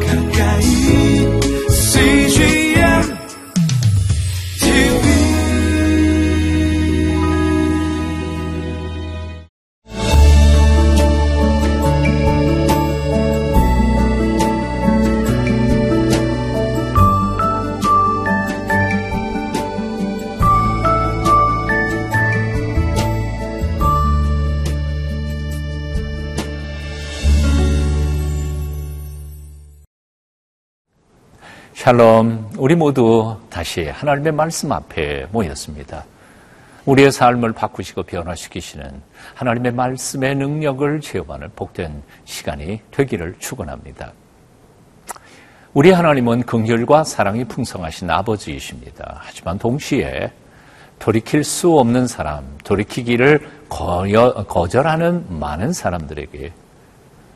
가까 샬롬, 우리 모두 다시 하나님의 말씀 앞에 모였습니다. 우리의 삶을 바꾸시고 변화시키시는 하나님의 말씀의 능력을 체험하는 복된 시간이 되기를 축원합니다. 우리 하나님은 긍휼과 사랑이 풍성하신 아버지이십니다. 하지만 동시에 돌이킬 수 없는 사람, 돌이키기를 거절하는 많은 사람들에게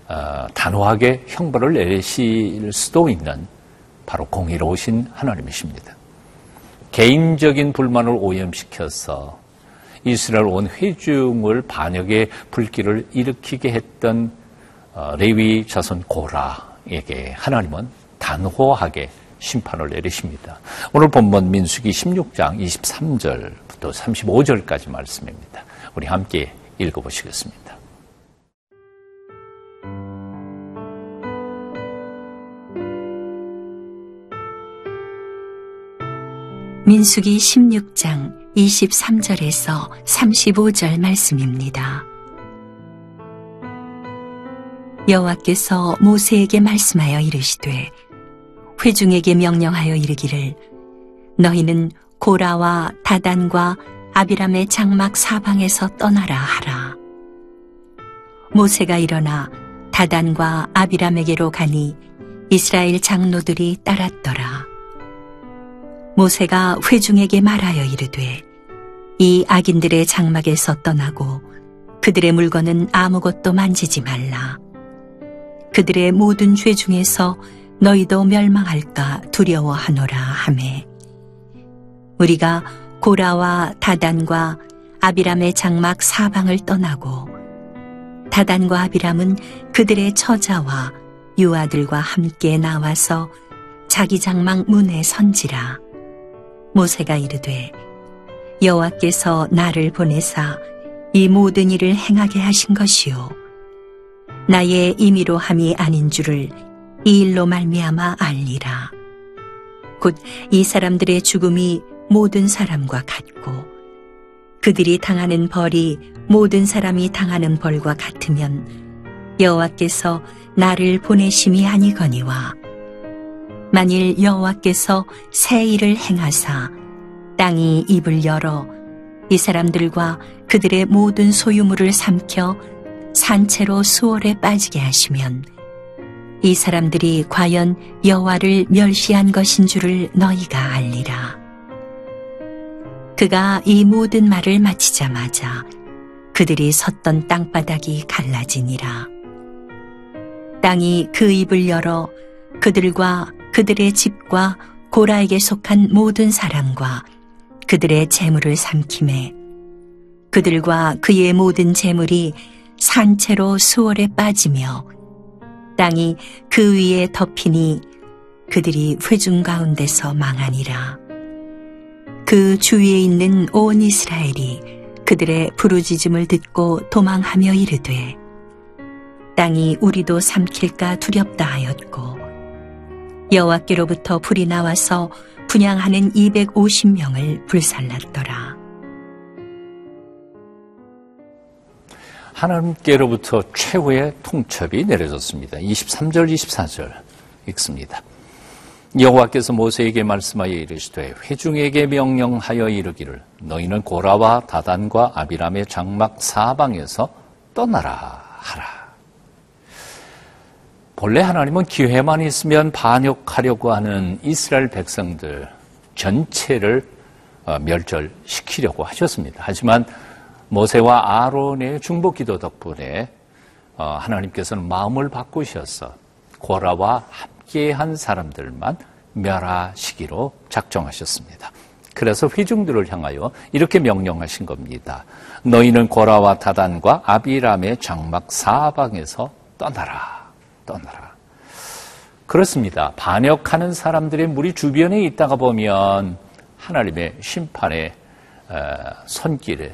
어, 단호하게 형벌을 내리실 수도 있는 바로 공의로우신 하나님이십니다. 개인적인 불만을 오염시켜서 이스라엘 온 회중을 반역의 불길을 일으키게 했던 어, 레위 자손 고라에게 하나님은 단호하게 심판을 내리십니다. 오늘 본문 민수기 16장 23절부터 35절까지 말씀입니다. 우리 함께 읽어보시겠습니다. 민수기 16장 23절에서 35절 말씀입니다. 여호와께서 모세에게 말씀하여 이르시되 회중에게 명령하여 이르기를 너희는 고라와 다단과 아비람의 장막 사방에서 떠나라 하라. 모세가 일어나 다단과 아비람에게로 가니 이스라엘 장로들이 따랐더라. 모세가 회중에게 말하여 이르되 이 악인들의 장막에서 떠나고 그들의 물건은 아무것도 만지지 말라. 그들의 모든 죄 중에서 너희도 멸망할까 두려워하노라 하매 우리가 고라와 다단과 아비람의 장막 사방을 떠나고 다단과 아비람은 그들의 처자와 유아들과 함께 나와서 자기 장막 문에 선지라. 모세가 이르되 여호와께서 나를 보내사 이 모든 일을 행하게 하신 것이요. 나의 임의로 함이 아닌 줄을 이 일로 말미암아 알리라. 곧 이 사람들의 죽음이 모든 사람과 같고 그들이 당하는 벌이 모든 사람이 당하는 벌과 같으면 여호와께서 나를 보내심이 아니거니와 만일 여호와께서 새 일을 행하사 땅이 입을 열어 이 사람들과 그들의 모든 소유물을 삼켜 산채로 수월에 빠지게 하시면 이 사람들이 과연 여호와를 멸시한 것인 줄을 너희가 알리라. 그가 이 모든 말을 마치자마자 그들이 섰던 땅바닥이 갈라지니라. 땅이 그 입을 열어 그들과 그들의 집과 고라에게 속한 모든 사람과 그들의 재물을 삼킴에 그들과 그의 모든 재물이 산채로 수월에 빠지며 땅이 그 위에 덮이니 그들이 회중 가운데서 망하니라. 그 주위에 있는 온 이스라엘이 그들의 부르짖음을 듣고 도망하며 이르되 땅이 우리도 삼킬까 두렵다 하였고 여호와께로부터 불이 나와서 분양하는 250명을 불살랐더라. 하나님께로부터 최후의 통첩이 내려졌습니다. 23절, 24절 읽습니다. 여호와께서 모세에게 말씀하여 이르시되 회중에게 명령하여 이르기를 너희는 고라와 다단과 아비람의 장막 사방에서 떠나라 하라. 본래 하나님은 기회만 있으면 반역하려고 하는 이스라엘 백성들 전체를 어, 멸절시키려고 하셨습니다. 하지만 모세와 아론의 중보 기도 덕분에 어, 하나님께서는 마음을 바꾸셔서 고라와 함께한 사람들만 멸하시기로 작정하셨습니다. 그래서 회중들을 향하여 이렇게 명령하신 겁니다. 너희는 고라와 다단과 아비람의 장막 사방에서 떠나라. 떠나라. 그렇습니다. 반역하는 사람들의 무리 주변에 있다가 보면 하나님의 심판의 어, 손길에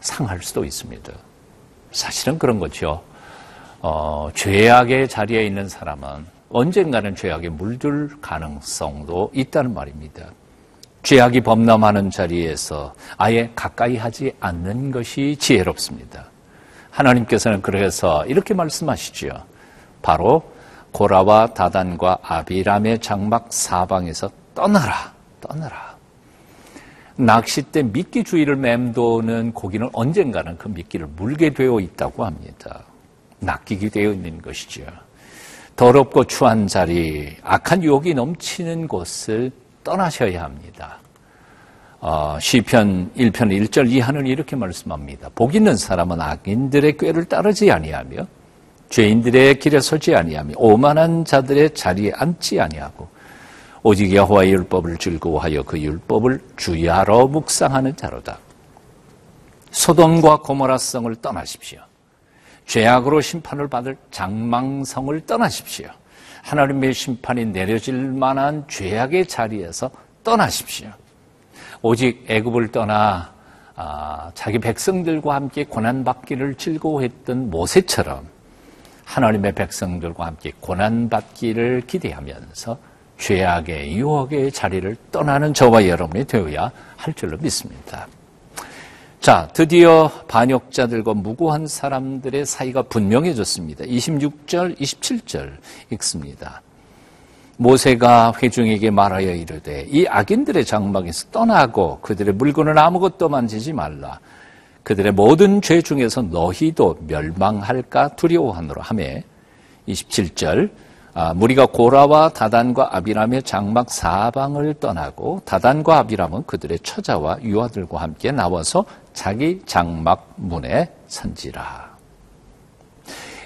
상할 수도 있습니다. 사실은 그런 거죠. 어, 죄악의 자리에 있는 사람은 언젠가는 죄악에 물들 가능성도 있다는 말입니다. 죄악이 범람하는 자리에서 아예 가까이 하지 않는 것이 지혜롭습니다. 하나님께서는 그래서 이렇게 말씀하시죠. 바로 고라와 다단과 아비람의 장막 사방에서 떠나라, 떠나라. 낚싯대 미끼 주위를 맴도는 고기는 언젠가는 그 미끼를 물게 되어 있다고 합니다. 낚이게 되어 있는 것이죠. 더럽고 추한 자리, 악한 유혹이 넘치는 곳을 떠나셔야 합니다. 어, 시편 1편 1절 이하는 이렇게 말씀합니다. 복 있는 사람은 악인들의 꾀를 따르지 아니하며 죄인들의 길에 서지 아니하며 오만한 자들의 자리에 앉지 아니하고 오직 여호와의 율법을 즐거워하여 그 율법을 주야로 묵상하는 자로다. 소돔과 고모라성을 떠나십시오. 죄악으로 심판을 받을 장망성을 떠나십시오. 하나님의 심판이 내려질 만한 죄악의 자리에서 떠나십시오. 오직 애굽을 떠나 아, 자기 백성들과 함께 고난받기를 즐거워했던 모세처럼 하나님의 백성들과 함께 고난받기를 기대하면서 죄악의 유혹의 자리를 떠나는 저와 여러분이 되어야 할 줄로 믿습니다. 자, 드디어 반역자들과 무고한 사람들의 사이가 분명해졌습니다. 26절, 27절 읽습니다. 모세가 회중에게 말하여 이르되 이 악인들의 장막에서 떠나고 그들의 물건은 아무것도 만지지 말라. 그들의 모든 죄 중에서 너희도 멸망할까 두려워하노라 하매 27절 아, 무리가 고라와 다단과 아비람의 장막 사방을 떠나고 다단과 아비람은 그들의 처자와 유아들과 함께 나와서 자기 장막 문에 선지라.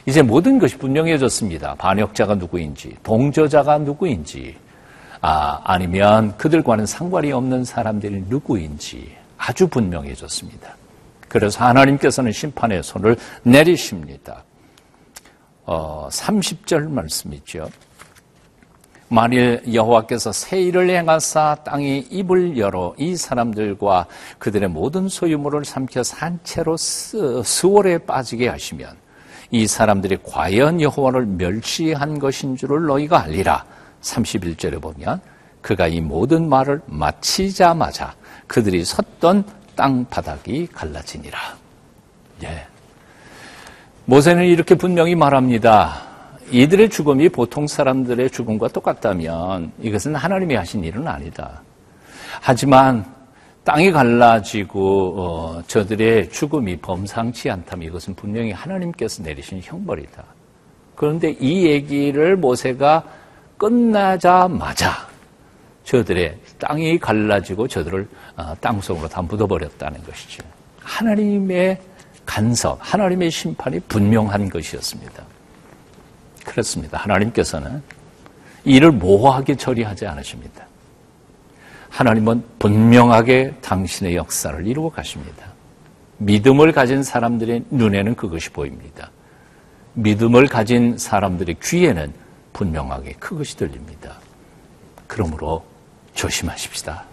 이제 모든 것이 분명해졌습니다. 반역자가 누구인지, 동조자가 누구인지, 아, 아니면 그들과는 상관이 없는 사람들이 누구인지 아주 분명해졌습니다. 그래서 하나님께서는 심판의 손을 내리십니다. 어, 30절 말씀이죠. 만일 여호와께서 새 일을 행하사 땅이 입을 열어 이 사람들과 그들의 모든 소유물을 삼켜 산채로 수월에 빠지게 하시면 이 사람들이 과연 여호와를 멸시한 것인 줄을 너희가 알리라. 31절에 보면 그가 이 모든 말을 마치자마자 그들이 섰던 땅 바닥이 갈라지니라. 예. 모세는 이렇게 분명히 말합니다. 이들의 죽음이 보통 사람들의 죽음과 똑같다면 이것은 하나님이 하신 일은 아니다. 하지만 땅이 갈라지고 어, 저들의 죽음이 범상치 않다면 이것은 분명히 하나님께서 내리신 형벌이다. 그런데 이 얘기를 모세가 끝나자마자 저들의 땅이 갈라지고 저들을 어, 땅속으로 다 묻어버렸다는 것이죠. 하나님의 간섭, 하나님의 심판이 분명한 것이었습니다. 그렇습니다. 하나님께서는 이를 모호하게 처리하지 않으십니다. 하나님은 분명하게 당신의 역사를 이루어 가십니다. 믿음을 가진 사람들의 눈에는 그것이 보입니다. 믿음을 가진 사람들의 귀에는 분명하게 그것이 들립니다. 그러므로 조심하십시다.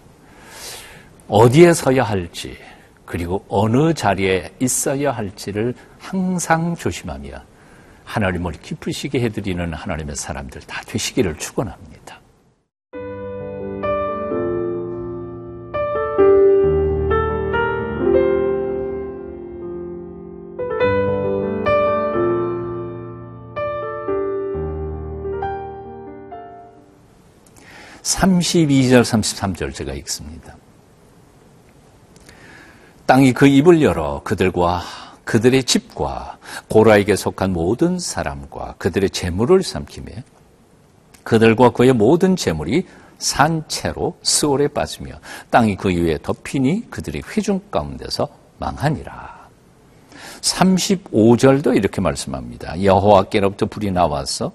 어디에 서야 할지, 그리고 어느 자리에 있어야 할지를 항상 조심하며 하나님을 기쁘시게 해드리는 하나님의 사람들 다 되시기를 축원합니다. (32절) (33절) 제가 읽습니다. 땅이 그 입을 열어 그들과 그들의 집과 고라에게 속한 모든 사람과 그들의 재물을 삼키며 그들과 그의 모든 재물이 산채로 스올에 빠지며 땅이 그 위에 덮이니 그들이 회중 가운데서 망하니라. 35절도 이렇게 말씀합니다. 여호와께로부터 불이 나와서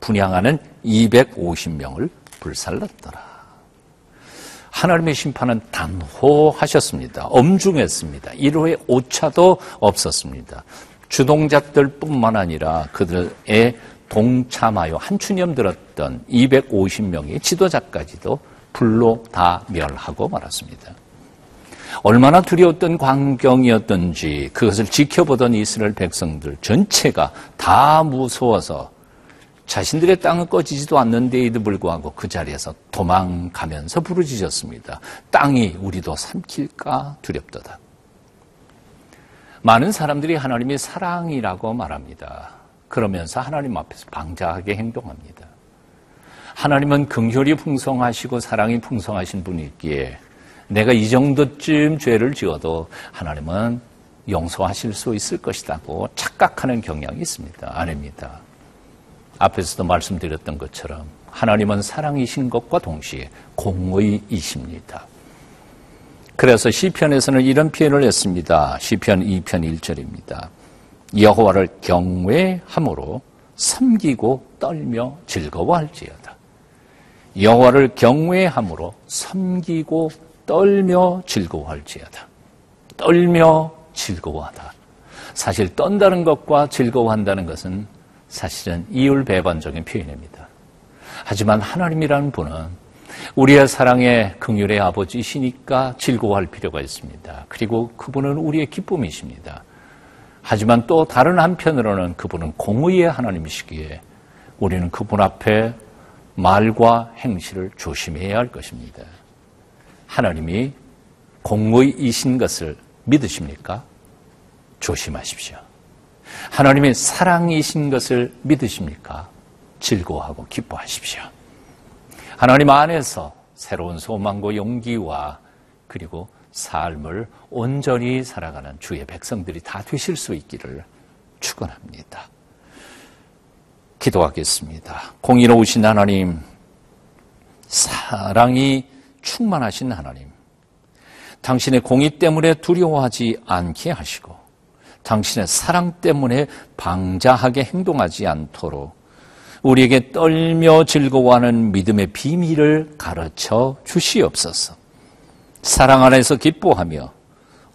분양하는 250명을 불살랐더라. 하나님의 심판은 단호하셨습니다. 엄중했습니다. 1호의 오차도 없었습니다. 주동자들 뿐만 아니라 그들의 동참하여 한추념 들었던 250명의 지도자까지도 불로 다 멸하고 말았습니다. 얼마나 두려웠던 광경이었던지 그것을 지켜보던 이스라엘 백성들 전체가 다 무서워서 자신들의 땅은 꺼지지도 않는데에도 불구하고 그 자리에서 도망가면서 부르짖었습니다. 땅이 우리도 삼킬까 두렵도다. 많은 사람들이 하나님이 사랑이라고 말합니다. 그러면서 하나님 앞에서 방자하게 행동합니다. 하나님은 긍휼이 풍성하시고 사랑이 풍성하신 분이기에 내가 이 정도쯤 죄를 지어도 하나님은 용서하실 수 있을 것이라고 착각하는 경향이 있습니다. 아닙니다. 앞에서도 말씀드렸던 것처럼 하나님은 사랑이신 것과 동시에 공의이십니다. 그래서 시편에서는 이런 표현을 했습니다. 시편 2편 1절입니다. 여호와를 경외함으로 섬기고 떨며 즐거워할지어다. 여호와를 경외함으로 섬기고 떨며 즐거워할지어다. 떨며 즐거워하다. 사실 떤다는 것과 즐거워한다는 것은 사실은 이율배반적인 표현입니다. 하지만 하나님이라는 분은 우리의 사랑의 긍휼의 아버지시니까 즐거워할 필요가 있습니다. 그리고 그분은 우리의 기쁨이십니다. 하지만 또 다른 한편으로는 그분은 공의의 하나님이시기에 우리는 그분 앞에 말과 행실을 조심해야 할 것입니다. 하나님이 공의이신 것을 믿으십니까? 조심하십시오. 하나님이 사랑이신 것을 믿으십니까? 즐거워하고 기뻐하십시오. 하나님 안에서 새로운 소망과 용기와 그리고 삶을 온전히 살아가는 주의 백성들이 다 되실 수 있기를 축원합니다. 기도하겠습니다. 공의로우신 하나님, 사랑이 충만하신 하나님, 당신의 공의 때문에 두려워하지 않게 하시고, 당신의 사랑 때문에 방자하게 행동하지 않도록 우리에게 떨며 즐거워하는 믿음의 비밀을 가르쳐 주시옵소서. 사랑 안에서 기뻐하며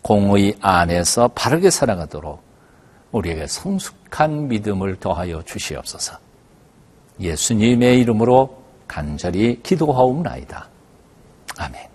공의 안에서 바르게 살아가도록 우리에게 성숙한 믿음을 더하여 주시옵소서. 예수님의 이름으로 간절히 기도하옵나이다. 아멘.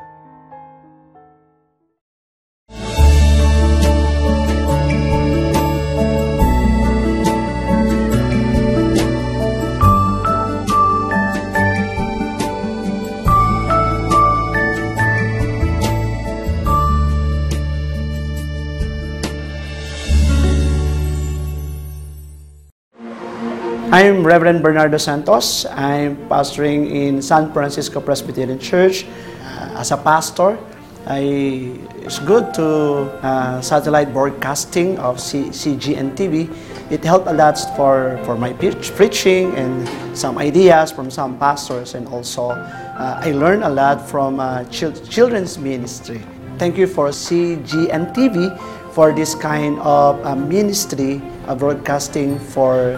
I'm Reverend Bernardo Santos. I'm pastoring in San Francisco Presbyterian Church. Uh, as a pastor, I, it's good to uh, satellite broadcasting of C, CGN TV. It helped a lot for, for my preach, preaching and some ideas from some pastors, and also uh, I learned a lot from uh, chil- children's ministry. Thank you for CGN TV for this kind of uh, ministry of broadcasting for